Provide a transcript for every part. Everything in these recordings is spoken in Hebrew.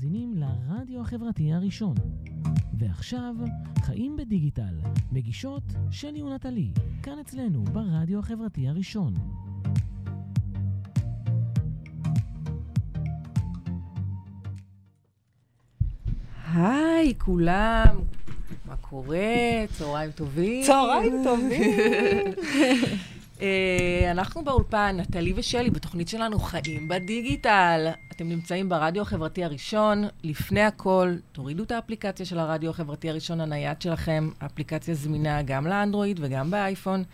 מאזינים לרדיו החברתי הראשון. ועכשיו, חיים בדיגיטל, מגישות שלי ונטלי, כאן אצלנו ברדיו החברתי הראשון. היי, כולם. מה קורה? צהריים טובים. צהריים טובים. אה, אנחנו באולפן, נטלי ושלי, בתוכנית שלנו חיים בדיגיטל. אתם נמצאים ברדיו החברתי הראשון. לפני הכל, תורידו את האפליקציה של הרדיו החברתי הראשון בנייד שלכם. האפליקציה זמינה גם לאנדרואיד וגם באייפון.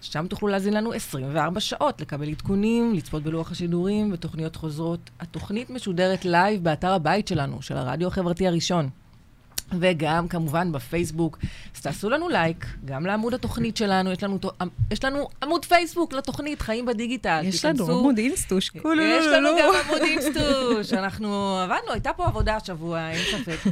שם תוכלו להאזין לנו 24 שעות, לקבל עדכונים, לצפות בלוח השידורים ותוכניות חוזרות. התוכנית משודרת live באתר הבית שלנו, של הרדיו החברתי הראשון. וגם כמובן בפייסבוק. אז תעשו לנו לייק, גם לעמוד התוכנית שלנו, יש לנו, יש לנו עמוד פייסבוק לתוכנית, חיים בדיגיטל. יש תיכנסו, לנו עמוד אינסטוש. יש לנו גם עמוד אינסטוש. אנחנו עבדנו, הייתה פה עבודה השבוע, אין ספק.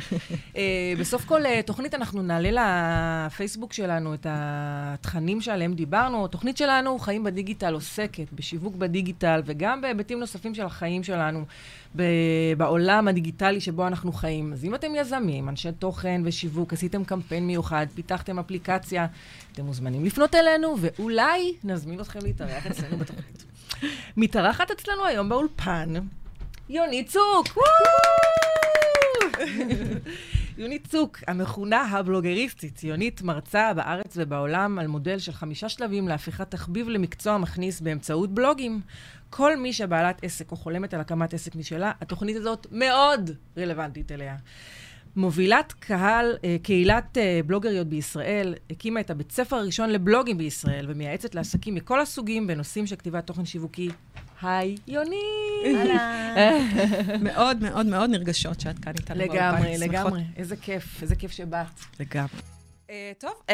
uh, בסוף כל uh, תוכנית אנחנו נעלה לפייסבוק שלנו את התכנים שעליהם דיברנו. התוכנית שלנו, חיים בדיגיטל, עוסקת בשיווק בדיגיטל, וגם בהיבטים נוספים של החיים שלנו. בעולם הדיגיטלי שבו אנחנו חיים. אז אם אתם יזמים, אנשי תוכן ושיווק, עשיתם קמפיין מיוחד, פיתחתם אפליקציה, אתם מוזמנים לפנות אלינו, ואולי נזמין אתכם להתארח אצלנו בתוכנית. מתארחת אצלנו היום באולפן, יוני צוק! יונית צוק, המכונה הבלוגריסטית, ציונית מרצה בארץ ובעולם על מודל של חמישה שלבים להפיכת תחביב למקצוע מכניס באמצעות בלוגים. כל מי שבעלת עסק או חולמת על הקמת עסק משלה, התוכנית הזאת מאוד רלוונטית אליה. מובילת קהל, אה, קהילת אה, בלוגריות בישראל, הקימה את הבית ספר הראשון לבלוגים בישראל, ומייעצת לעסקים מכל הסוגים בנושאים של כתיבת תוכן שיווקי. היי, יוני! מאוד מאוד מאוד נרגשות שאת כאן איתנו לגמרי, לגמרי. איזה כיף, איזה כיף שבאת. לגמרי. Uh, טוב, uh,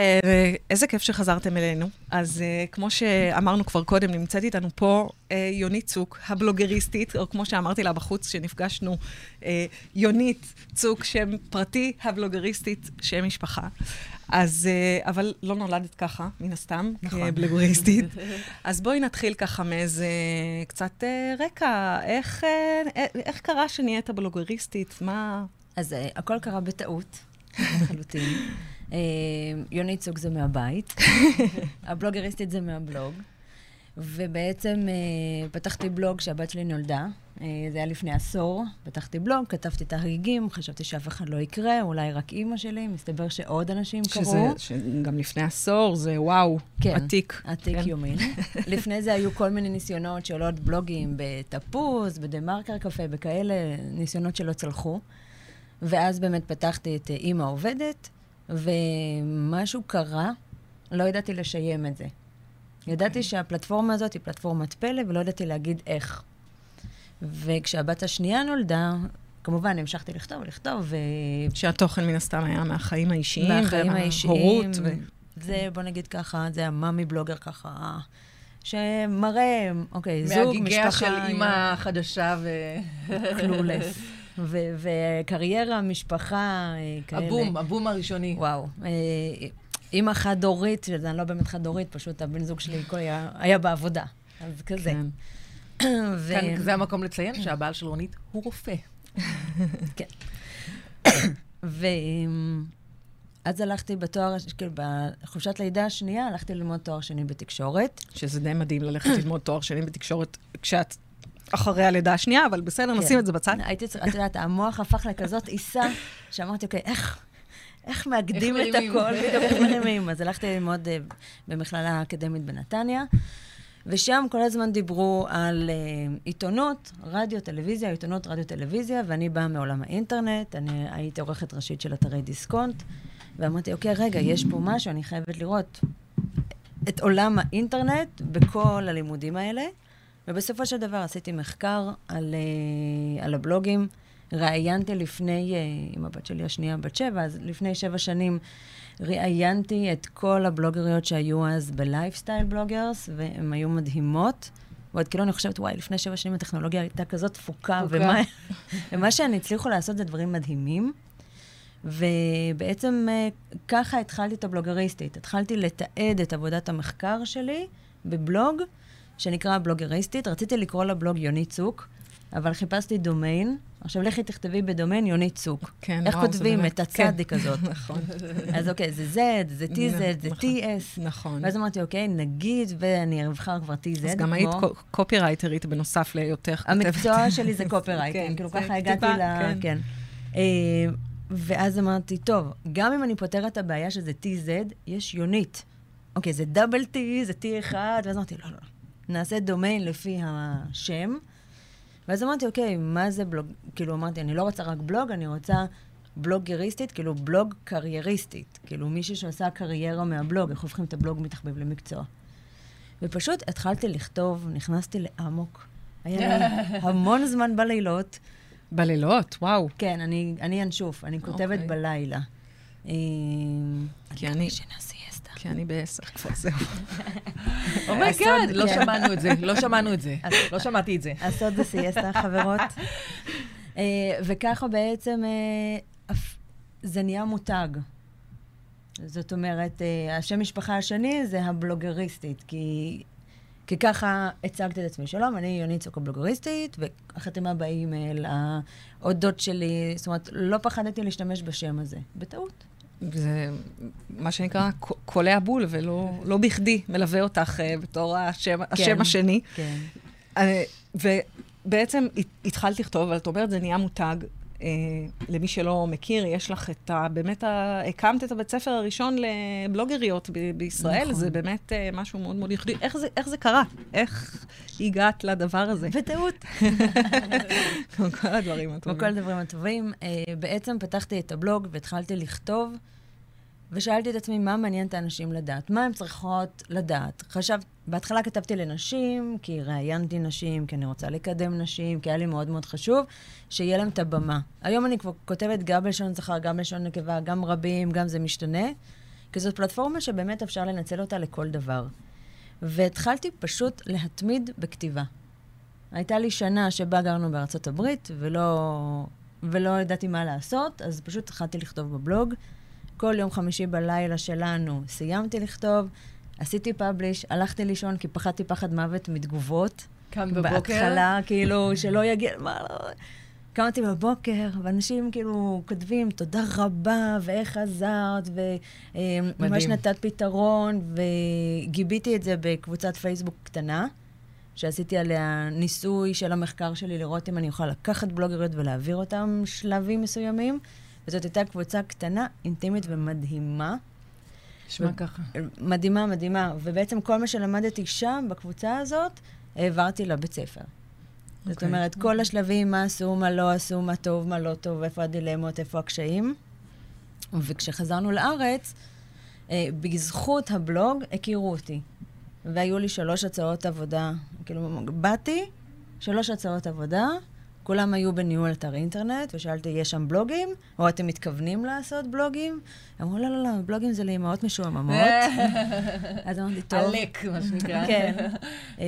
איזה כיף שחזרתם אלינו. אז uh, כמו שאמרנו כבר קודם, נמצאת איתנו פה יונית צוק, הבלוגריסטית, או כמו שאמרתי לה בחוץ כשנפגשנו, uh, יונית צוק, שם פרטי, הבלוגריסטית, שם משפחה. אז, אבל לא נולדת ככה, מן הסתם, נכון. כבלוגריסטית. אז בואי נתחיל ככה מאיזה קצת רקע. איך, איך קרה שנהיית בלוגריסטית? מה... אז הכל קרה בטעות, לחלוטין. אה, יונית סוג זה מהבית, הבלוגריסטית זה מהבלוג. ובעצם אה, פתחתי בלוג כשהבת שלי נולדה, אה, זה היה לפני עשור, פתחתי בלוג, כתבתי את ההריגים, חשבתי שאף אחד לא יקרה, אולי רק אימא שלי, מסתבר שעוד אנשים שזה, קראו. שגם לפני עשור זה וואו, כן, עתיק. עתיק כן. יומין. לפני זה היו כל מיני ניסיונות שעולות בלוגים בתפוז, בדה-מרקר קפה, בכאלה ניסיונות שלא צלחו. ואז באמת פתחתי את אימא עובדת, ומשהו קרה, לא ידעתי לשיים את זה. Okay. ידעתי אוקיי. שהפלטפורמה הזאת היא פלטפורמת פלא, ולא ידעתי להגיד איך. וכשהבת השנייה נולדה, כמובן, המשכתי לכתוב ולכתוב, ו... שהתוכן מן הסתם היה מהחיים האישיים, מהחיים האישיים. ו... זה, בוא נגיד ככה, זה המאמי בלוגר ככה, שמראה, אוקיי, זוג, משפחה... מהגיגיה של אימא חדשה ו... קלולס. וקריירה, משפחה, אה, כאלה. הבום, הבום הראשוני. וואו. אה, אימא חד-הורית, שזה אני לא באמת חד-הורית, פשוט הבן זוג שלי היה, היה בעבודה. אז כזה. כן. ו... כאן זה המקום לציין שהבעל של רונית הוא רופא. כן. ואז הלכתי בתואר, כאילו, בחופשת לידה השנייה, הלכתי ללמוד תואר שני בתקשורת. שזה די מדהים ללכת ללמוד תואר שני בתקשורת כשאת אחרי הלידה השנייה, אבל בסדר, כן. נשים את זה בצד. הייתי צריכה, את יודעת, המוח הפך לכזאת עיסה, שאמרתי, אוקיי, איך... איך מאגדים את הכל, איך מרימים. אז הלכתי ללמוד uh, במכללה האקדמית בנתניה, ושם כל הזמן דיברו על uh, עיתונות, רדיו, טלוויזיה, עיתונות, רדיו, טלוויזיה, ואני באה מעולם האינטרנט, אני הייתי עורכת ראשית של אתרי דיסקונט, ואמרתי, אוקיי, רגע, יש פה משהו, אני חייבת לראות את עולם האינטרנט בכל הלימודים האלה. ובסופו של דבר עשיתי מחקר על, uh, על הבלוגים. ראיינתי לפני, uh, עם הבת שלי השנייה, בת שבע, אז לפני שבע שנים ראיינתי את כל הבלוגריות שהיו אז בלייפסטייל בלוגרס, והן היו מדהימות. ועוד כאילו אני חושבת, וואי, לפני שבע שנים הטכנולוגיה הייתה כזאת תפוקה, ומה, ומה שהן הצליחו לעשות זה דברים מדהימים. ובעצם uh, ככה התחלתי את הבלוגריסטית. התחלתי לתעד את עבודת המחקר שלי בבלוג, שנקרא בלוגריסטית. רציתי לקרוא לבלוג יוני צוק, אבל חיפשתי דומיין. עכשיו לכי תכתבי בדומיין יונית צוק. כן, איך וואו, כותבים באמת- את הצדיק כן. הזאת? נכון. אז אוקיי, זה Z, זה TZ, זה נכון. TS. נכון. ואז אמרתי, אוקיי, נגיד, ואני אבחר כבר TZ, אז גם היית קופירייטרית בנוסף להיותך כותבת. המקצוע שלי זה קופרייטינג, כן, כאילו ככה הגעתי ל... כן. כן. אה, ואז אמרתי, טוב, גם אם אני פותרת את הבעיה שזה TZ, יש יונית. אוקיי, זה double T, זה T1, ואז אמרתי, לא, לא, לא. נעשה דומיין לפי השם. ואז אמרתי, אוקיי, מה זה בלוג? כאילו, אמרתי, אני לא רוצה רק בלוג, אני רוצה בלוגריסטית, כאילו בלוג קרייריסטית. כאילו, מישהי שעושה קריירה מהבלוג, איך הופכים את הבלוג מתחביב למקצוע. ופשוט התחלתי לכתוב, נכנסתי לאמוק. היה לי המון זמן בלילות. בלילות, וואו. כן, אני, אני ינשוף, אני כותבת אוקיי. בלילה. אה, כי אני... סיאסטה. כי אני בעשר כבר, זהו. oh my god, לא כן. שמענו את זה, לא שמענו את זה. לא שמעתי את זה. הסוד זה סיאסטה, חברות. אה, וככה בעצם אה, זה נהיה מותג. זאת אומרת, אה, השם משפחה השני זה הבלוגריסטית, כי, כי ככה הצגתי את עצמי. שלום, אני יונית צוק הבלוגריסטית, והחתימה באימייל, ההודות שלי, זאת אומרת, לא פחדתי להשתמש בשם הזה, בטעות. זה מה שנקרא קולע בול, ולא לא בכדי מלווה אותך אה, בתור השם, השם השני. כן. אה, ובעצם הת- התחלת לכתוב, אבל את אומרת, זה נהיה מותג. אה, למי שלא מכיר, יש לך את ה... באמת, ה, הקמת את הבית ספר הראשון לבלוגריות ב- בישראל. נכון. זה באמת אה, משהו מאוד מאוד ייחודי. איך זה, איך זה קרה? איך הגעת לדבר הזה? בטעות. כמו כל הדברים כמו הטובים. כל הדברים הטובים. אה, בעצם פתחתי את הבלוג והתחלתי לכתוב, ושאלתי את עצמי מה מעניין את האנשים לדעת, מה הן צריכות לדעת. חשב, בהתחלה כתבתי לנשים, כי ראיינתי נשים, כי אני רוצה לקדם נשים, כי היה לי מאוד מאוד חשוב שיהיה להם את הבמה. היום אני כבר כותבת גם בלשון זכר, גם בלשון נקבה, גם רבים, גם זה משתנה, כי זאת פלטפורמה שבאמת אפשר לנצל אותה לכל דבר. והתחלתי פשוט להתמיד בכתיבה. הייתה לי שנה שבה גרנו בארצות הברית, ולא, ולא ידעתי מה לעשות, אז פשוט התחלתי לכתוב בבלוג. כל יום חמישי בלילה שלנו סיימתי לכתוב, עשיתי פאבליש, הלכתי לישון כי פחדתי פחד מוות מתגובות. קם בבוקר. בהתחלה, כאילו, שלא יגיע, מה לא... קמתי בבוקר, ואנשים כאילו כותבים, תודה רבה, ואיך עזרת, וממש מדהים. נתת פתרון, וגיביתי את זה בקבוצת פייסבוק קטנה, שעשיתי עליה ניסוי של המחקר שלי, לראות אם אני יכולה לקחת בלוגריות ולהעביר אותם שלבים מסוימים. וזאת הייתה קבוצה קטנה, אינטימית ומדהימה. נשמע ככה. מדהימה, מדהימה. ובעצם כל מה שלמדתי שם, בקבוצה הזאת, העברתי לבית ספר. זאת אוקיי. אומרת, כל השלבים, מה עשו, מה לא עשו, מה טוב, מה לא טוב, איפה הדילמות, איפה הקשיים. וכשחזרנו לארץ, אה, בזכות הבלוג הכירו אותי. והיו לי שלוש הצעות עבודה. כאילו, באתי, שלוש הצעות עבודה, כולם היו בניהול אתר אינטרנט, ושאלתי, יש שם בלוגים? או אתם מתכוונים לעשות בלוגים? אמרו, לא, לא, לא, בלוגים זה לאימהות משועממות. אז אמרתי, טוב. עלק, מה שנקרא. כן. אה,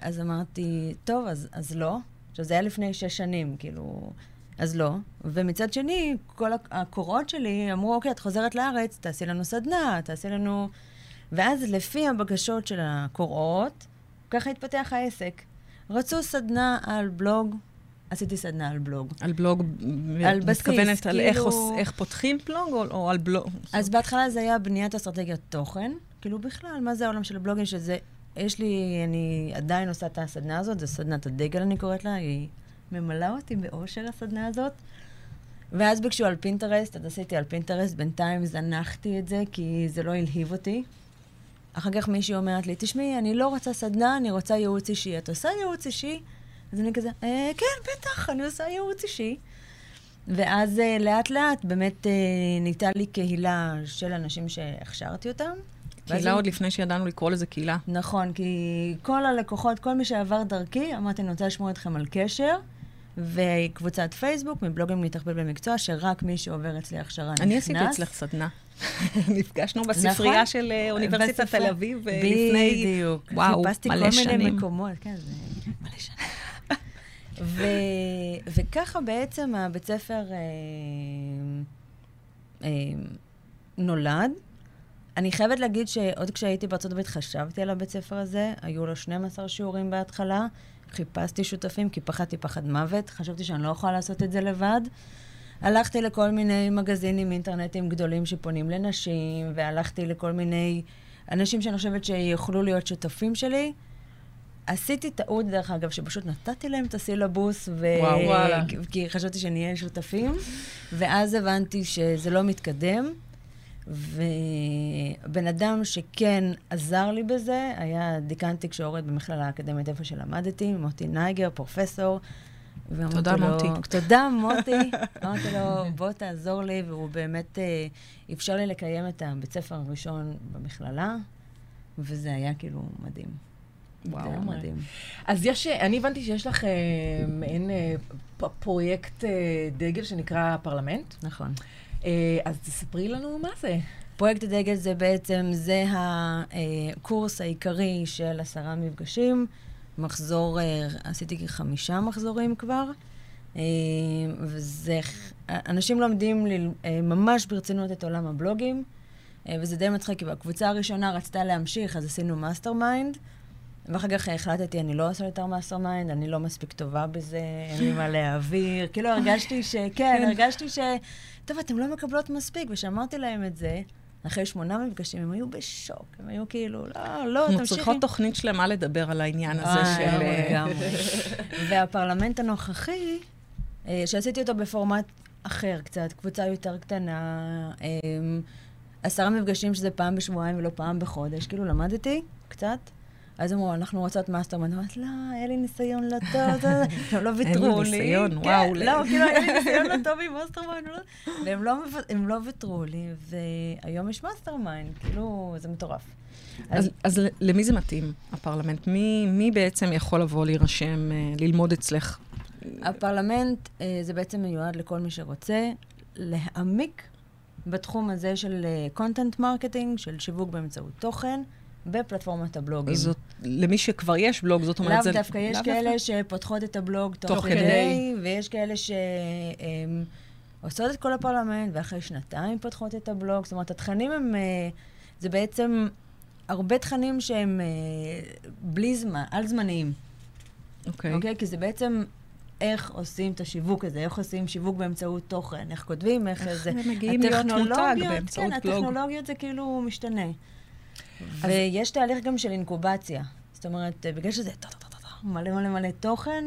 אז אמרתי, טוב, אז, אז לא. עכשיו, זה היה לפני שש שנים, כאילו, אז לא. ומצד שני, כל הק- הקורות שלי אמרו, אוקיי, את חוזרת לארץ, תעשי לנו סדנה, תעשי לנו... ואז לפי הבקשות של הקוראות, ככה התפתח העסק. רצו סדנה על בלוג, עשיתי סדנה על בלוג. על בלוג, על בסיס, מתכוונת על איך, כאילו- עוש, איך פותחים בלוג, או, או על בלוג? אז בהתחלה זה היה בניית אסטרטגיית תוכן. כאילו בכלל, מה זה העולם של הבלוגים? שזה, יש לי, אני עדיין עושה את הסדנה הזאת, זו סדנת הדגל אני קוראת לה, היא ממלאה אותי באושר הסדנה הזאת. ואז ביקשו על פינטרסט, אז עשיתי על פינטרסט, בינתיים זנחתי את זה, כי זה לא הלהיב אותי. אחר כך מישהי אומרת לי, תשמעי, אני לא רוצה סדנה, אני רוצה ייעוץ אישי. את עושה ייעוץ אישי? אז אני כזה, אה, כן, בטח, אני עושה ייעוץ אישי. ואז אה, לאט לאט באמת אה, נהייתה לי קהילה של אנשים שהכשרתי אותם. קהילה עוד לפני שידענו לקרוא לזה קהילה. נכון, כי כל הלקוחות, כל מי שעבר דרכי, אמרתי, אני רוצה לשמוע אתכם על קשר, וקבוצת פייסבוק, מבלוגים להתאחבל במקצוע, שרק מי שעובר אצלי הכשרה נכנס. אני עשיתי אצלך סדנה. נפגשנו בספרייה נכון. של אה, אוניברסיטת תל אביב אה, לפני... בדיוק. וואו, חיפשתי מלא כל מיני שנים. מקומות, כן, זה מלא שנים. ו... וככה בעצם הבית ספר אה, אה, נולד. אני חייבת להגיד שעוד כשהייתי בארצות הברית חשבתי על הבית ספר הזה, היו לו 12 שיעורים בהתחלה, חיפשתי שותפים, כי פחדתי פחד מוות. חשבתי שאני לא יכולה לעשות את זה לבד. הלכתי לכל מיני מגזינים אינטרנטיים גדולים שפונים לנשים, והלכתי לכל מיני אנשים שאני חושבת שיוכלו להיות שותפים שלי. עשיתי טעות, דרך אגב, שפשוט נתתי להם את הסילבוס, ו... וואו, וואלה. כי חשבתי שנהיה שותפים, ואז הבנתי שזה לא מתקדם. ובן אדם שכן עזר לי בזה היה דיקן תקשורת במכללה האקדמית איפה שלמדתי, מוטי נייגר, פרופסור. תודה, לו, מוטי. תודה, מוטי. אמרתי לו, בוא תעזור לי, והוא באמת אה, אפשר לי לקיים את הבית ספר הראשון במכללה, וזה היה כאילו מדהים. וואו. זה מדהים. אז יש, אני הבנתי שיש לך אה, מעין אה, פרויקט אה, דגל שנקרא פרלמנט. נכון. אז תספרי לנו מה זה. פרויקט הדגל זה בעצם, זה הקורס העיקרי של עשרה מפגשים. מחזור, עשיתי חמישה מחזורים כבר. וזה, אנשים לומדים ממש ברצינות את עולם הבלוגים, וזה די מצחיק, כי בקבוצה הראשונה רצתה להמשיך, אז עשינו mastermind. ואחר כך החלטתי, אני לא עושה יותר mastermind, אני לא מספיק טובה בזה, אין לי מה להעביר. כאילו הרגשתי ש... כן, הרגשתי ש... טוב, אתם לא מקבלות מספיק. וכשאמרתי להם את זה, אחרי שמונה מפגשים, הם היו בשוק. הם היו כאילו, לא, לא, אנחנו תמשיכי. צריכות תוכנית שלמה לדבר על העניין הזה של... אה. והפרלמנט הנוכחי, אה, שעשיתי אותו בפורמט אחר קצת, קבוצה יותר קטנה, אה, עשרה מפגשים שזה פעם בשבועיים ולא פעם בחודש, כאילו למדתי קצת. אז אמרו, אנחנו רוצות mastermind. אמרתי, לא, היה לי ניסיון לא טוב, הם לא ויתרו לי. ניסיון, כן, וואו. לא, כאילו, היה לי ניסיון לא טוב עם mastermind. לא- והם לא הם לא ויתרו לי, והיום יש mastermind, כאילו, זה מטורף. אז, אז למי זה מתאים, הפרלמנט? מי, מי בעצם יכול לבוא להירשם, אה, ללמוד אצלך? הפרלמנט אה, זה בעצם מיועד לכל מי שרוצה להעמיק בתחום הזה של content marketing, של שיווק באמצעות תוכן, בפלטפורמת הבלוגים. זאת, למי שכבר יש בלוג, זאת אומרת, לאו זה... דווקא, יש כאלה שפותחות את הבלוג תוך, תוך כדי, כדי. ויש כאלה שעושות את כל הפרלמנט, ואחרי שנתיים פותחות את הבלוג. זאת אומרת, התכנים הם... אה, זה בעצם הרבה תכנים שהם אה, בלי זמן, על-זמניים. אוקיי. אוקיי? כי זה בעצם איך עושים את השיווק הזה, איך עושים שיווק באמצעות תוכן, איך כותבים, איך, איך זה... הם מגיעים להיות מותג באמצעות כן, בלוג. הטכנולוגיות זה כאילו משתנה. ויש תהליך גם של אינקובציה. זאת אומרת, בגלל שזה מלא מלא מלא תוכן,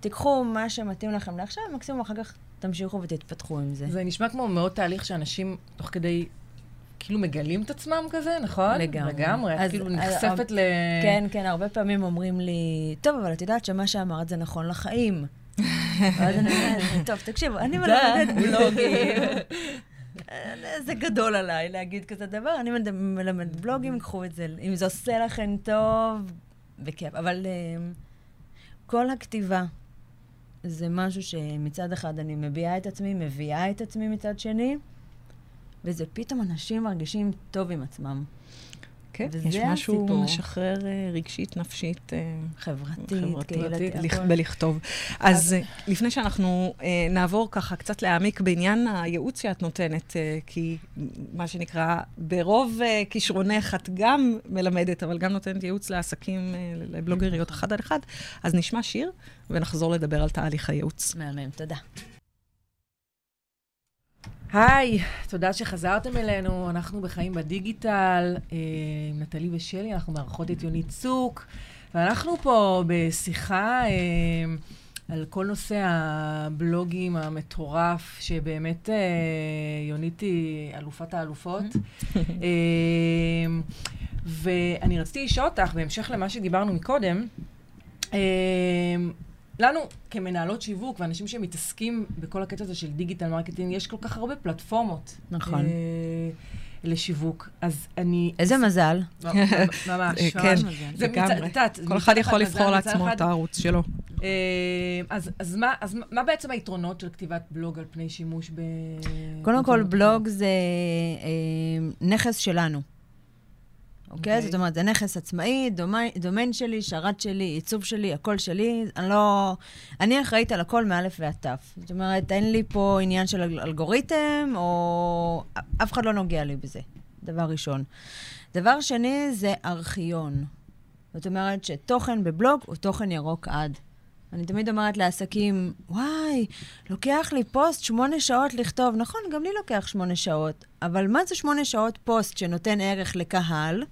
תיקחו מה שמתאים לכם לעכשיו, מקסימום אחר כך תמשיכו ותתפתחו עם זה. זה נשמע כמו מאוד תהליך שאנשים תוך כדי... כאילו מגלים את עצמם כזה, נכון? לגמרי. לגמרי, את כאילו אז- נחשפת ל... כן, כן, הרבה פעמים אומרים לי, טוב, אבל את יודעת שמה שאמרת זה נכון לחיים. ואז אני אומרת, טוב, תקשיבו, אני מלמדת בלוגים. זה גדול עליי להגיד כזה דבר, אני מלמד- בלוגים, קחו את זה, אם זה עושה לכם טוב, בכיף. אבל אה, כל הכתיבה זה משהו שמצד אחד אני מביעה את עצמי, מביאה את עצמי מצד שני, וזה פתאום אנשים מרגישים טוב עם עצמם. כן, יש משהו הסיפור. משחרר אה, רגשית, נפשית, אה, חברתית, חברתית, לכ-. בלכתוב. אז אה, לפני שאנחנו נעבור ככה קצת להעמיק בעניין הייעוץ שאת נותנת, כי מה שנקרא, ברוב כישרונך את גם מלמדת, אבל גם נותנת ייעוץ לעסקים, לבלוגריות אחד על אחד, אז נשמע שיר ונחזור לדבר על תהליך הייעוץ. מהמם, תודה. היי, תודה שחזרתם אלינו, אנחנו בחיים בדיגיטל, אה, עם נטלי ושלי, אנחנו מארחות את יונית צוק, ואנחנו פה בשיחה אה, על כל נושא הבלוגים המטורף, שבאמת אה, יונית היא אלופת האלופות. ואני רציתי לשאול אותך, בהמשך למה שדיברנו מקודם, לנו, כמנהלות שיווק ואנשים שמתעסקים בכל הקטע הזה של digital marketing, יש כל כך הרבה פלטפורמות. נכון. אה, לשיווק. אז אני... איזה מזל. ממש, ממש. אה, כן, ממש. זה מצד- לגמרי. כל אחד יכול לבחור לעצמו את הערוץ שלו. אה, אז, מה, בעצם היתרונות של כתיבת בלוג על פני שימוש ב... קודם כל, בלוג זה נכס שלנו. אוקיי? אוקיי. זאת אומרת, זה נכס עצמאי, דומיין, דומיין שלי, שרת שלי, עיצוב שלי, הכל שלי. אני לא... אני אחראית על הכל מאלף ועד תף. זאת אומרת, אין לי פה עניין של אל- אלגוריתם, או... אף אחד לא נוגע לי בזה, דבר ראשון. דבר שני זה ארכיון. זאת אומרת שתוכן בבלוג הוא תוכן ירוק עד. אני תמיד אומרת לעסקים, וואי, לוקח לי פוסט שמונה שעות לכתוב. נכון, גם לי לוקח שמונה שעות, אבל מה זה שמונה שעות פוסט שנותן ערך לקהל?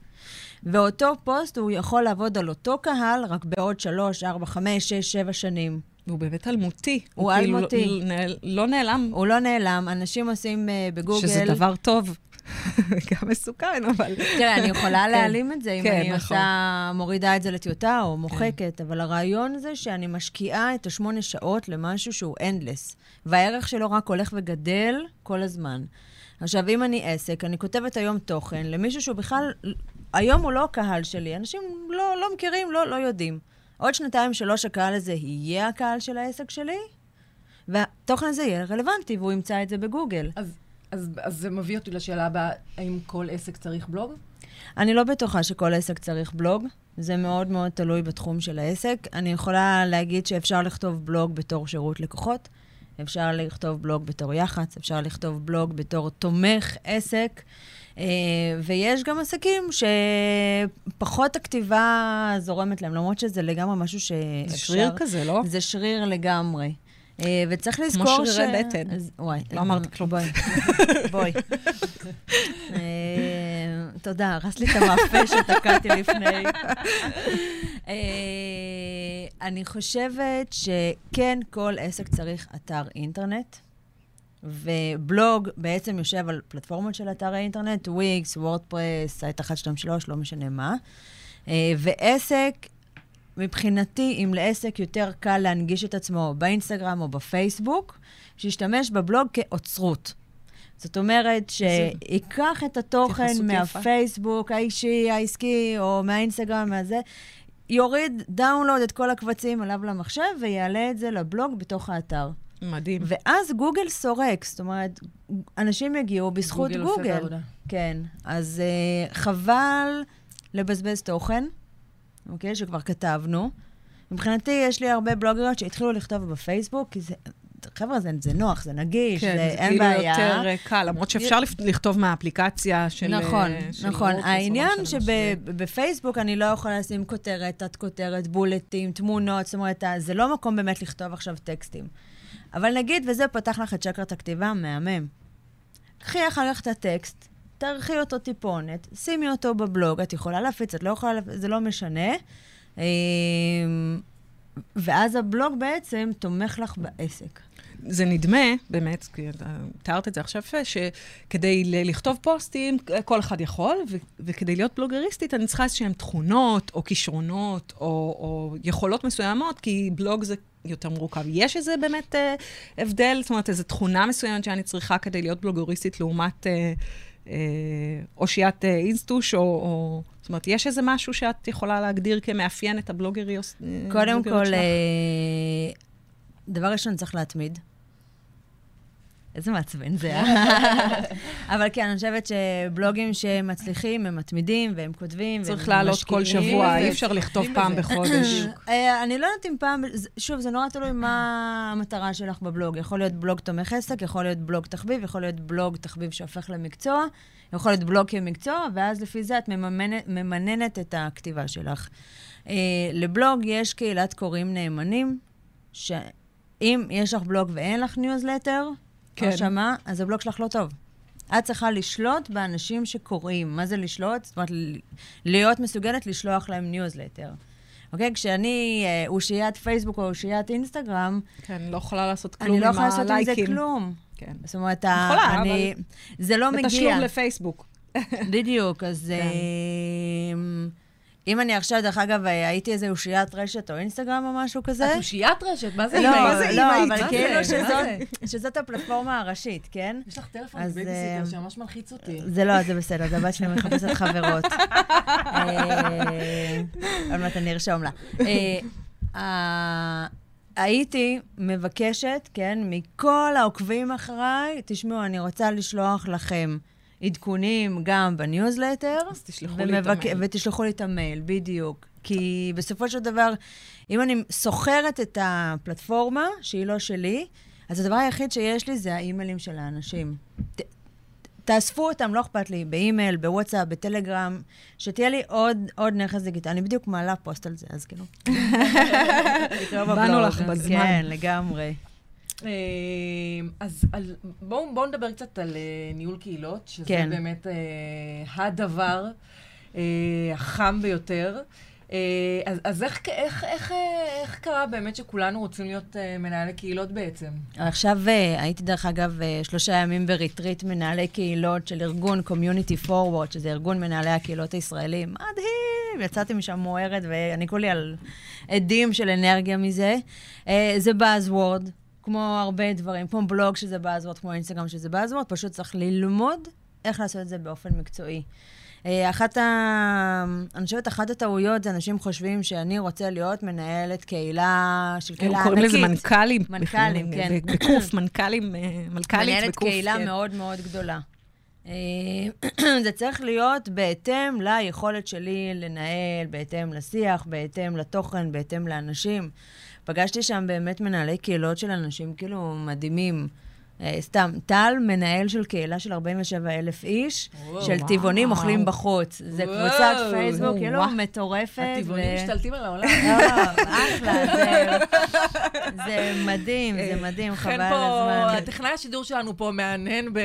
ואותו פוסט, הוא יכול לעבוד על אותו קהל רק בעוד שלוש, ארבע, חמש, שש, שבע שנים. הוא באמת אלמותי. הוא אלמותי. כאילו לא, נעל- לא נעלם, הוא לא נעלם, אנשים עושים אה, בגוגל... שזה דבר טוב. גם מסוכן, אבל... תראה, אני יכולה להעלים את זה אם כן, אני נכון. עושה, מורידה את זה לטיוטה או מוחקת, אבל הרעיון זה שאני משקיעה את השמונה שעות למשהו שהוא endless, והערך שלו רק הולך וגדל כל הזמן. עכשיו, אם אני עסק, אני כותבת היום תוכן למישהו שהוא בכלל, היום הוא לא הקהל שלי, אנשים לא, לא מכירים, לא, לא יודעים. עוד שנתיים, שלוש, הקהל הזה יהיה הקהל של העסק שלי, והתוכן הזה יהיה רלוונטי, והוא ימצא את זה בגוגל. אז, אז, אז זה מביא אותי לשאלה הבאה, האם כל עסק צריך בלוג? אני לא בטוחה שכל עסק צריך בלוג. זה מאוד מאוד תלוי בתחום של העסק. אני יכולה להגיד שאפשר לכתוב בלוג בתור שירות לקוחות, אפשר לכתוב בלוג בתור יח"צ, אפשר לכתוב בלוג בתור תומך עסק, ויש גם עסקים שפחות הכתיבה זורמת להם, למרות שזה לגמרי משהו שאפשר... זה שריר כזה, לא? זה שריר לגמרי. אה, וצריך לזכור ש... שרירי בטן. וואי. לא אמרתי כלום. בואי. בואי. אה, תודה, הרס לי את המאפה שתקעתי לפני. אה, אני חושבת שכן, כל עסק צריך אתר אינטרנט. ובלוג בעצם יושב על פלטפורמות של אתר האינטרנט, וויקס, וורדפרס, סייט 123, לא משנה מה. אה, ועסק, מבחינתי, אם לעסק יותר קל להנגיש את עצמו באינסטגרם או בפייסבוק, שישתמש בבלוג כאוצרות. זאת אומרת, שייקח את התוכן התייחסות יפה. מהפייסבוק האישי, העסקי, או מהאינסטגרם, מהזה, יוריד דאונלוד את כל הקבצים עליו למחשב, ויעלה את זה לבלוג בתוך האתר. מדהים. ואז גוגל סורק, זאת אומרת, אנשים יגיעו בזכות גוגל גוגל. עושה את העבודה. כן, אז uh, חבל לבזבז תוכן, אוקיי, שכבר כתבנו. מבחינתי, יש לי הרבה בלוגריות שהתחילו לכתוב בפייסבוק, כי זה, חבר'ה, זה, זה נוח, זה נגיש, כן, זה, זה אין כאילו בעיה. יותר אה, קל, למרות שאפשר לפ- לכתוב מהאפליקציה של... נכון, אה, של נכון. וורדפרס או העניין. שבפייסבוק אני לא יכולה לשים כותרת, תת-כותרת, בולטים, תמונות, זאת אומרת, זה לא מקום באמת לכתוב עכשיו טקסטים. אבל נגיד, וזה פתח לך את שקרת הכתיבה, מהמם. קחי אחר כך את הטקסט, תערכי אותו טיפונת, שימי אותו בבלוג, את יכולה להפיץ, את לא יכולה להפיץ, זה לא משנה. אמ, ואז הבלוג בעצם תומך לך בעסק. זה נדמה, באמת, כי אתה תיארת את זה עכשיו יפה, שכדי לכתוב פוסטים, כל אחד יכול, ו- וכדי להיות בלוגריסטית, אני צריכה איזשהן תכונות, או כישרונות, או, או יכולות מסוימות, כי בלוג זה יותר מורכב. יש איזה באמת אה, הבדל, זאת אומרת, איזו תכונה מסוימת שאני צריכה כדי להיות בלוגריסטית לעומת אה, אה, אושיית אה, אינסטוש, או, או... זאת אומרת, יש איזה משהו שאת יכולה להגדיר כמאפיין את הבלוגרי? קודם כל, אה, דבר ראשון, צריך להתמיד. איזה מעצבן זה, אה? אבל כן, אני חושבת שבלוגים שמצליחים, הם מתמידים, והם כותבים, והם צריך לעלות כל משקיעים. שבוע, אי אפשר לכתוב משקיעים פעם. בחודש. אה, אני לא יודעת אם פעם, שוב, זה נורא תלוי מה המטרה שלך בבלוג. יכול להיות בלוג תומך עסק, יכול להיות בלוג תחביב, יכול להיות בלוג תחביב שהופך למקצוע, יכול להיות בלוג כמקצוע, ואז לפי זה את מממנת, ממנפת את הכתיבה שלך. אה, לבלוג יש קהילת קוראים נאמנים, שאם יש לך בלוג ואין לך ניוזלטר, כן. הרשמה, אז הבלוג שלך לא טוב. את צריכה לשלוט באנשים שקוראים. מה זה לשלוט? זאת אומרת, להיות מסוגלת לשלוח להם ניוזלטר. אוקיי? כשאני אה, אושיית פייסבוק או אושיית אינסטגרם, כן, לא יכולה לעשות כלום אני עם הלייקים. יכולה לעשות עם זה כלום. כן. זאת אומרת, יכולה, אני... זה לא מגיע. בתשלום לפייסבוק. בדיוק, אז... כן. אה, אם אני עכשיו, דרך אגב, אה, הייתי איזה אושיית רשת או אינסטגרם או משהו כזה, את אושיית רשת? מה זה לא, אימא? מה זה לא, אימא? אבל כאילו שזאת- הפלטפורמה הראשית, כן? יש לך טלפון אז, בבייביסיטר אה, שממש מלחיץ אותי. זה לא, זה בסדר, זה הבת שלי מחפשת חברות. אה, עוד מעט אני ארשום לה. אה, אה, הייתי מבקשת, כן, מכל העוקבים אחריי, תשמעו, אני רוצה לשלוח לכם עדכונים גם בניוזלטר. אז תשלחו לי את המייל. ותשלחו לי את המייל, בדיוק. כי בסופו של דבר, אם אני שוכרת את הפלטפורמה, שהיא לא שלי, אז הדבר היחיד שיש לי זה האימיילים של האנשים. ת, תאספו אותם, לא אכפת לי, באימייל, בוואטסאפ, בטלגרם, שתהיה לי עוד, עוד נכס דיגיטלי. אני בדיוק מעלה פוסט על זה, אז כאילו. באנו לך בזמן. כן, לגמרי. אה, אז על- בואו בואו נדבר קצת על אה, ניהול קהילות, שזה כן. באמת אה, הדבר אה, החם ביותר. אה, אז, אז איך, איך, איך, אה, איך קרה באמת שכולנו רוצים להיות אה, מנהלי קהילות בעצם? עכשיו אה, הייתי, דרך אגב, אה, שלושה ימים בריטריט מנהלי קהילות של ארגון Community Forward, שזה ארגון מנהלי הקהילות הישראלים. מדהים! יצאתי משם מוארת, ואני כולי על עדים של אנרגיה מזה. אה, זה Buzzword, כמו הרבה דברים, כמו בלוג שזה Buzzword, כמו אינסטגרם שזה Buzzword, פשוט צריך ללמוד איך לעשות את זה באופן מקצועי. אה, אחת ה... אני חושבת, אחת הטעויות זה אנשים חושבים שאני רוצה להיות מנהלת קהילה של קהילה הם ענקית. קוראים לזה מנכ"לים. מנכ"לים, כן. בקוף, מנכ"לים, אה, מנכ"לית מנהלת בקוף. קהילה כן. מאוד מאוד גדולה. אה, זה צריך להיות בהתאם ליכולת שלי לנהל, בהתאם לשיח, בהתאם לתוכן, בהתאם לאנשים. פגשתי שם באמת מנהלי קהילות של אנשים כאילו מדהימים. אה, סתם, טל, מנהל של קהילה של 47 אלף איש, וואו. של טבעונים וואו. אוכלים בחוץ. זה וואו. קבוצת פייסבוק, כאילו וואו. מטורפת. הטבעונים ו- משתלטים על העולם. לא, אחלה, זה- זה מדהים, זה מדהים, חבל על פה, הזמן. הטכנאי השידור שלנו פה מהנהן ב...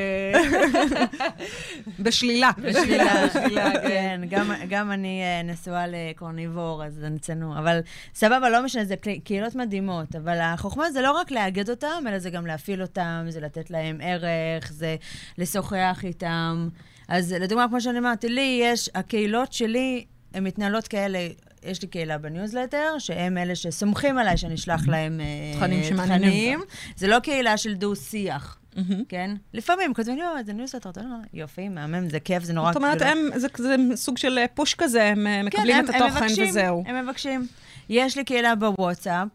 בשלילה. בשלילה, בשלילה, כן. כן. גם, גם אני אה, נשואה לקורניבור, אז זה צנוע. אבל סבבה, לא משנה, זה קה- קהילות מדהימות. אבל החוכמה זה לא רק לאגד אותם, אלא זה גם להפעיל אותם, זה לתת להם ערך, זה לשוחח איתם. אז לדוגמה, כמו שאני אמרתי, לי יש, הקהילות שלי, הן מתנהלות כאלה. יש לי קהילה בניוזלטר, שהם אלה שסומכים עליי שאני אשלח להם אה, תכנים שמעניינים. זה לא קהילה של דו-שיח. כן? לפעמים כותבים לי, "יואו, זה ניוזלטר, אתה יודע, יופי, מהמם, זה כיף, זה נורא... זאת אומרת, זה לא- הם, זה זה סוג של push כזה, הם אה, מקבלים כן, את הם- הם התוכן מבקשים, וזהו. הם מבקשים. יש לי קהילה בוואטסאפ,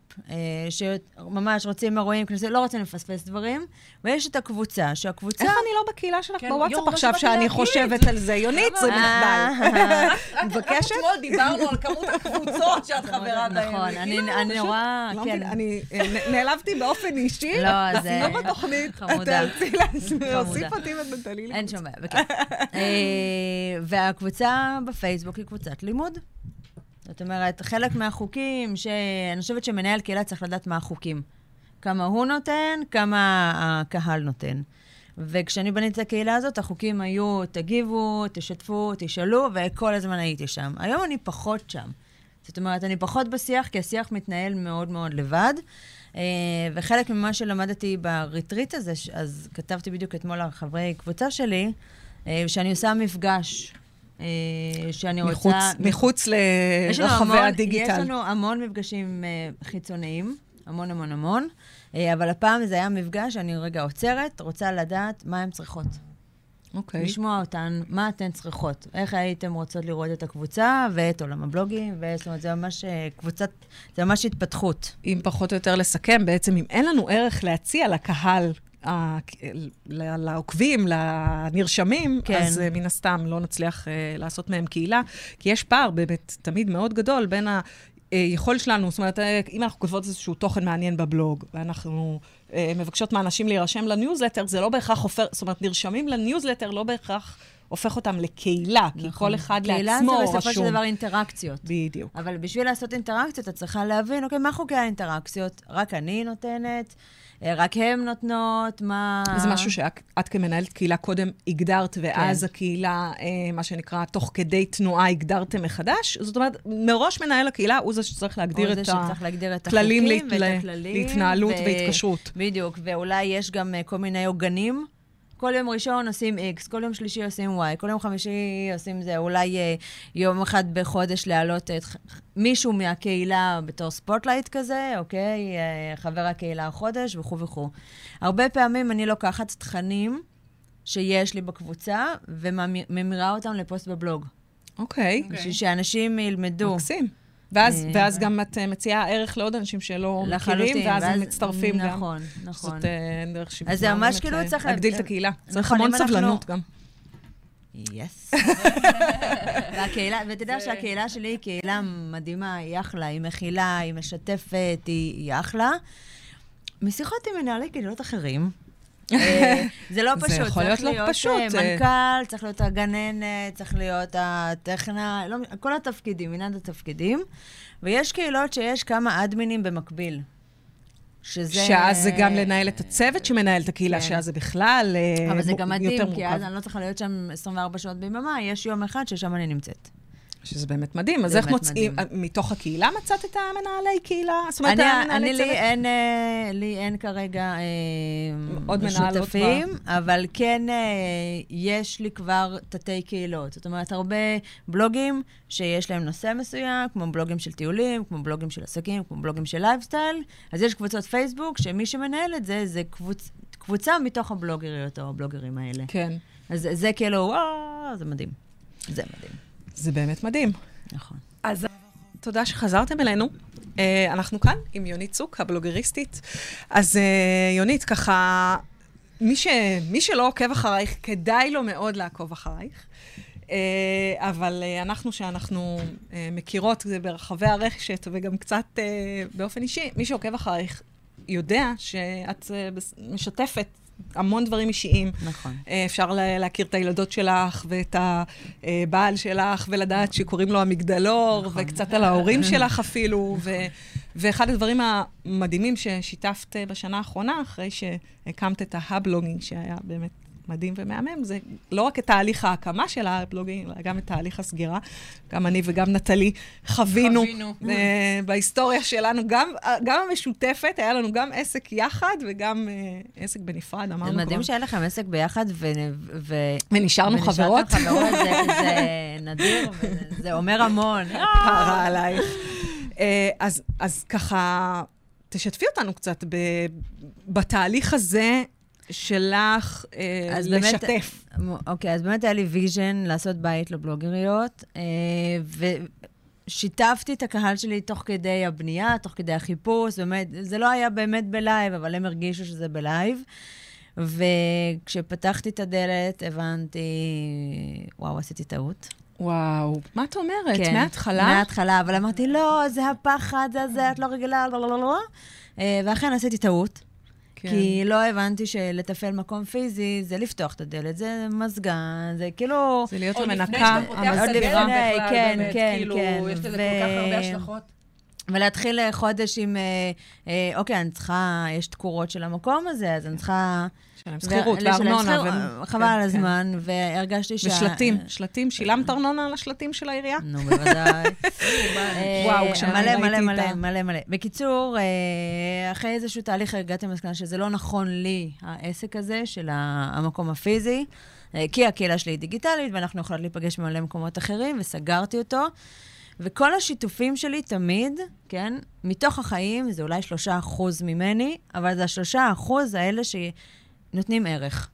שממש רוצים אירועים, כנסים, לא רוצים לפספס דברים, ויש את הקבוצה, שהקבוצה... איך אני לא בקהילה שלך כן, בוואטסאפ מה עכשיו, שאני. חושבת על זה? יונית, זה מחדל. אה, מבקשת? אתמול דיברנו על כמות הקבוצות שאת חברה בהן. נכון, אני אני נורא... לא כן. מבינה, אני אה, נעלבתי באופן אישי. לא, זה... עשינו בתוכנית, חמודה. תאלצי להוסיף. אותי ותתני לי. אין שום בעיה, בכיף. אה, והקבוצה בפייסבוק היא קבוצת לימוד. זאת אומרת, חלק מהחוקים, שאני חושבת שמנהל קהילה צריך לדעת מה החוקים. כמה הוא נותן, כמה הקהל נותן. וכשאני בניתי את הקהילה הזאת, החוקים היו, תגיבו, תשתפו, תשאלו, וכל הזמן הייתי שם. היום אני פחות שם. זאת אומרת, אני פחות בשיח, כי השיח מתנהל מאוד מאוד לבד. אה, וחלק ממה שלמדתי בריטריט הזה, אז כתבתי בדיוק אתמול לחברי קבוצה שלי, אה, שאני עושה מפגש, שאני מחוץ- רוצה... מחוץ לרחבי הדיגיטל. יש לנו המון מפגשים אה, חיצוניים, המון המון המון, אה, אבל הפעם זה היה מפגש שאני רגע עוצרת, רוצה לדעת מה הן צריכות. אוקיי. לשמוע אותן, מה אתן צריכות, איך הייתן רוצות לראות את הקבוצה ואת עולם הבלוגים, וזאת אומרת, זה ממש אה, קבוצת, זה ממש התפתחות. אם פחות או יותר לסכם, בעצם אם אין לנו ערך להציע לקהל, לעוקבים, לנרשמים, כן. אז אה, מן הסתם לא נצליח אה, לעשות מהם קהילה, כי יש פער באמת תמיד מאוד גדול בין היכולת שלנו, זאת אומרת, אה, אם אנחנו כותבות איזשהו תוכן מעניין בבלוג, ואנחנו אה, מבקשות מאנשים להירשם לניוזלטר, זה לא בהכרח הופך, זאת אומרת, נרשמים לניוזלטר לא בהכרח הופך אותם לקהילה, כי כל אחד לעצמו קהילה זה בסופו של רשום. דבר אינטראקציות. בדיוק. אבל בשביל לעשות אינטראקציות, את צריכה להבין, אוקיי, מה חוקי האינטראקציות? רק אני נותנת? אה, רק הם נותנות? מה... זה משהו שאת את כמנהלת קהילה קודם הגדרת, ואז כן. הקהילה, אה, מה שנקרא, תוך כדי תנועה הגדרתם מחדש. זאת אומרת, מראש מנהל הקהילה הוא זה שצריך להגדיר את את הכללים להת- הכללים. להתנהלות ו- והתקשרות. בדיוק, ואולי יש גם אה, כל מיני עוגנים. כל יום ראשון עושים X, כל יום שלישי עושים Y, כל יום חמישי עושים זה, אולי אה, יום אחד בחודש להעלות את מישהו מהקהילה בתור spotlight כזה, אוקיי? אה, חבר הקהילה החודש וכו' וכו'. הרבה פעמים אני לוקחת תכנים שיש לי בקבוצה וממירה אותם לפוסט בבלוג. אוקיי, בשביל שאנשים ילמדו. מקסים. ואז, אה, ואז גם את אה, מציעה ערך לעוד אנשים שלא מכירים, ואז הם מצטרפים גם. נכון, נכון. זאת אה, דרך שיווק. אז זה ממש כאילו אה, צריך- להגדיל את הקהילה. צריך נכון, המון אם אנחנו- סבלנות גם. יס. והקהילה, ואתה יודע שהקהילה שלי היא קהילה מדהימה, היא אחלה, היא מכילה, היא משתפת, היא, היא אחלה. משיחות עם מנהלי קהילות אחרים, זה לא זה פשוט, יכול להיות צריך לא להיות פשוט, אה, אה. מנכ"ל, צריך להיות הגננת, צריך להיות הטכנה, לא, כל התפקידים, מנעד התפקידים. ויש קהילות שיש כמה אדמינים במקביל. שזה... שאז זה גם לנהל את הצוות שמנהל את הקהילה, כן. שאז זה בכלל אה, אבל זה גם יותר מדהים, כי מורכב. אז אני לא צריכה להיות שם 24 שעות ביממה, יש יום אחד ששם אני נמצאת. שזה באמת מדהים. אז איך מוצאים. מתוך הקהילה מצאת את המנהלי קהילה? זאת אומרת, אני, המנהלי אני לי צוות? אין, אה, לי אין כרגע אה, עוד שותפים, אבל כן אה, יש לי כבר תתי קהילות. זאת אומרת, הרבה בלוגים שיש להם נושא מסוים, כמו בלוגים של טיולים, כמו בלוגים של עסקים, כמו בלוגים של לייפסטייל. אז יש קבוצות פייסבוק, שמי שמנהל את זה, זה קבוצ, קבוצה מתוך הבלוגריות או הבלוגרים האלה. כן. אז זה כאילו, וואו, זה מדהים. זה מדהים, זה באמת מדהים. נכון. אז תודה שחזרתם אלינו. Uh, אנחנו כאן עם יונית צוק, הבלוגריסטית. אז uh, יונית, ככה, מי, ש, מי שלא עוקב אחרייך, כדאי לו מאוד לעקוב אחרייך. Uh, אבל uh, אנחנו, שאנחנו uh, מכירות זה ברחבי הרשת וגם קצת uh, באופן אישי, מי שעוקב אחרייך יודע שאת uh, משתפת המון דברים אישיים. נכון. אה, אפשר לה- להכיר את הילדות שלך ואת הבעל שלך, ולדעת שקוראים לו המגדלור, נכון. וקצת על ההורים שלך אפילו. ו- ואחד הדברים המדהימים ששיתפת בשנה האחרונה, אחרי שהקמת את ההבלוגינג, שהיה באמת מדהים ומהמם, זה לא רק את תהליך ההקמה של ההבלוגינג, אלא גם את תהליך הסגירה. גם אני וגם נטלי חווינו, חווינו. אה, בהיסטוריה שלנו, גם, גם המשותפת, היה לנו גם עסק יחד וגם אה, עסק בנפרד, אמרנו זה כבר. מדהים שהיה לכם עסק ביחד, ו... ו... ונשארנו חברות. חברות, זה, זה נדיר, וזה אומר המון. פררה עלייך. אה, אז, אז ככה, תשתפי אותנו קצת ב, בתהליך הזה שלך אה, אז באמת- לשתף. אוקיי, אז באמת היה לי vision לעשות בית לבלוגריות, אה, ושיתפתי את הקהל שלי תוך כדי הבנייה, תוך כדי החיפוש, באמת, זה לא היה באמת ב live, אבל הם הרגישו שזה ב live. וכשפתחתי את הדלת, הבנתי, וואו, עשיתי טעות. וואו, מה את אומרת? כן, מההתחלה? מההתחלה, אבל אמרתי, לא, זה הפחד, זה זה, את לא רגילה, לא, לא, לא, לא. אה, ואכן עשיתי טעות. כן. כי לא הבנתי שלתפעל מקום פיזי זה לפתוח את הדלת, זה מזגן, זה כאילו... זה להיות המנקה, בכלל, כן, באמת, כן, כאילו, כן. יש לזה ו- כל כך הרבה השלכות. ולהתחיל אה, חודש עם, אה, אה, אוקיי, אני צריכה, יש תקורות של המקום הזה, אז אני צריכה... שלהם שכירות לשלם וארנונה. ו- חבל כן, על כן. הזמן, והרגשתי שה... ושלטים, שלטים. שילמת ארנונה על השלטים של העירייה? נו, בוודאי. אה, וואו, כשאני ראיתי מלא, מלא, מלא, מלא. בקיצור, אה, אחרי איזשהו תהליך הגעתי למסקנה שזה לא נכון לי, העסק הזה של המקום הפיזי, אה, כי הקהילה שלי היא דיגיטלית, ואנחנו יכולות להיפגש במלא מקומות אחרים, וסגרתי אותו. וכל השיתופים שלי תמיד, כן, מתוך החיים, זה אולי שלושה אחוז ממני, אבל זה השלושה אחוז האלה שנותנים ערך.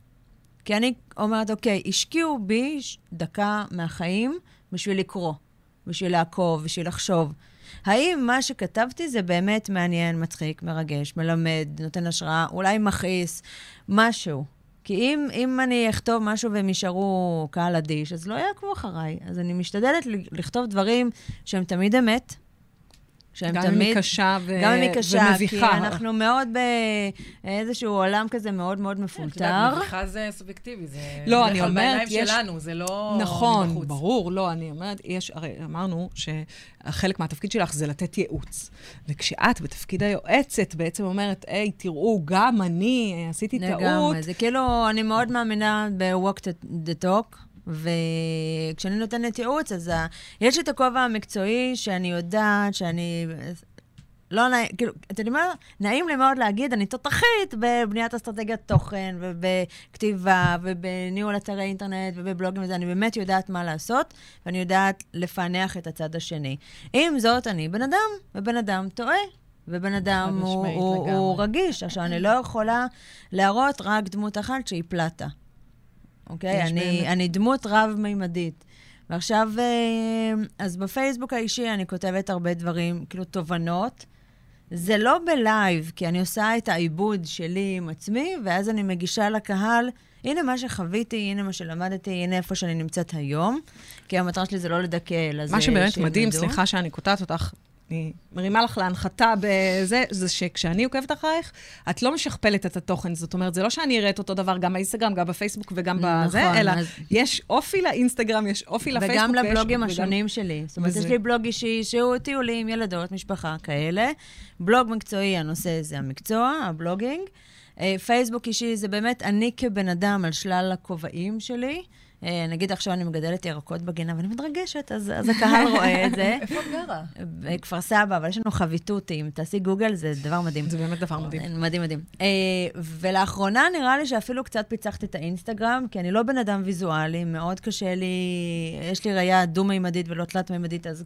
כי אני אומרת, אוקיי, השקיעו בי דקה מהחיים בשביל לקרוא, בשביל לעקוב, בשביל לחשוב. האם מה שכתבתי זה באמת מעניין, מצחיק, מרגש, מלמד, נותן השראה, אולי מכעיס, משהו. כי אם, אם אני אכתוב משהו והם יישארו קהל אדיש, אז לא יעקבו אחריי. אז אני משתדלת לכתוב דברים שהם תמיד אמת, שהם גם תמיד... אם היא קשה ו- גם אם היא קשה, כי ומביכה. אנחנו מאוד באיזשהו עולם כזה מאוד מאוד את מפולטר. יודעת, מביכה זה סובייקטיבי, זה... לא, אני אומרת, בעיניים יש- שלנו, זה לא נכון, מבחוץ. ברור, לא, אני אומרת, יש, הרי אמרנו שחלק מהתפקיד שלך זה לתת ייעוץ. וכשאת בתפקיד היועצת בעצם אומרת, היי, תראו, גם אני אה, עשיתי טעות. לגמרי. זה כאילו, אני מאוד מאמינה ב-walk the talk, וכשאני נותנת ייעוץ, אז ה... יש את הכובע המקצועי שאני יודעת שאני... לא נעים, כאילו, אתם יודעים מה? נעים לי מאוד להגיד, אני תותחית בבניית אסטרטגיית תוכן, ובכתיבה, ובניהול אתרי אינטרנט, ובבלוגים וזה, אני באמת יודעת מה לעשות, ואני יודעת לפענח את הצד השני. עם זאת, אני בן אדם, ובן אדם טועה. ובן אדם הוא, הוא. הוא רגיש. עכשיו, אני לא יכולה להראות רק דמות אחת שהיא פלטה. אוקיי? אני, באמת. אני דמות רב-מימדית. ועכשיו, אה, אז בפייסבוק האישי אני כותבת הרבה דברים, כאילו תובנות. זה לא בלייב, כי אני עושה את העיבוד שלי עם עצמי, ואז אני מגישה לקהל, הנה מה שחוויתי, הנה מה שלמדתי, הנה איפה שאני נמצאת היום. כי המטרה שלי זה לא לדכא, אלא זה מה שבאמת. מדהים, סליחה שאני קוטעת אותך, אני מרימה לך להנחתה בזה, זה שכשאני עוקבת אחרייך, את לא משכפלת את התוכן. זאת אומרת, זה לא שאני אראה את אותו דבר גם באינסטגרם, גם בפייסבוק וגם בזה, נכון, אלא אז- יש אופי לאינסטגרם, יש אופי לפייסבוק. וגם ויש- לבלוגים וגם- השונים שלי. זאת אומרת, וזה- יש לי בלוג אישי שהוא טיולים, ילדות, משפחה, כאלה. בלוג מקצועי, הנושא זה המקצוע, הבלוגינג. אה, פייסבוק אישי זה באמת אני כבן אדם על שלל הכובעים שלי. אה, נגיד עכשיו אני מגדלת ירקות בגינה ואני מתרגשת, אז, אז הקהל רואה את זה. איפה את גרה? בכפר סבא, אבל יש לנו חביתות, אם תעשי גוגל, זה דבר מדהים. זה באמת דבר מדהים. מדהים, מדהים. אה, ולאחרונה נראה לי שאפילו קצת פיצחתי את האינסטגרם, כי אני לא בן אדם ויזואלי, מאוד קשה לי, יש לי ראייה דו-מימדית ולא תלת-מימדית, אז...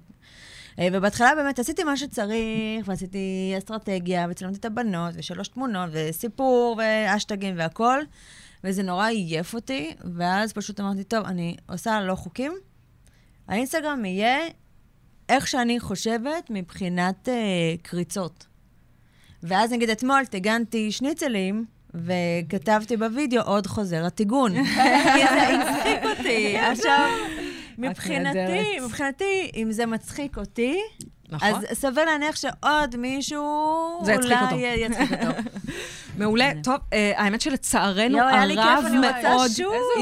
אה, ובהתחלה באמת עשיתי מה שצריך, ועשיתי אסטרטגיה, וצילמתי את הבנות, ושלוש תמונות, וסיפור, ואשטגים והכול, וזה נורא עייף אותי, ואז פשוט אמרתי, טוב, אני עושה לא חוקים, האינסטגרם יהיה איך שאני חושבת מבחינת אה, קריצות. ואז נגיד אתמול טיגנתי שניצלים, וכתבתי בווידאו עוד חוזר הטיגון. כי זה הצחיק אותי. עכשיו, מבחינתי. מבחינתי, אם זה מצחיק אותי, נכון. אז סביר להניח שעוד מישהו. אולי יצחיק אותו. מעולה. טוב, אה, האמת שלצערנו, כיף, הרב מאוד.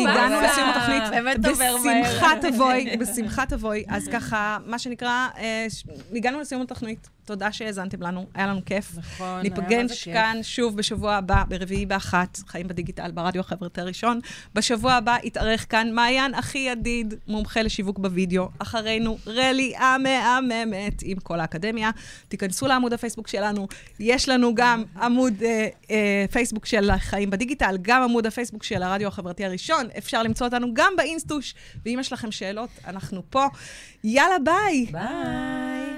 הגענו. לסיום התוכנית. באמת עובר מהר. בשמחה תבואי, בשמחה תבואי. אז ככה, מה שנקרא, אה, הגענו לסיום התוכנית. תודה שהאזנתם לנו, היה לנו כיף. נכון, היה מה זה ניפגש כיף. כאן שוב בשבוע הבא, ברביעי באחת, חיים בדיגיטל, ברדיו החברתי הראשון. בשבוע הבא יתארך כאן מעיין אחי ידיד, מומחה לשיווק בווידאו. אחרינו, רלי המהממת עם כל האקדמיה. תיכנסו לעמוד הפייסבוק שלנו. יש לנו גם עמוד אה, אה, פייסבוק של חיים בדיגיטל, גם עמוד הפייסבוק של הרדיו החברתי הראשון. אפשר למצוא אותנו גם באינסטוש. ואם יש לכם שאלות, אנחנו פה. יאללה, ביי. ביי.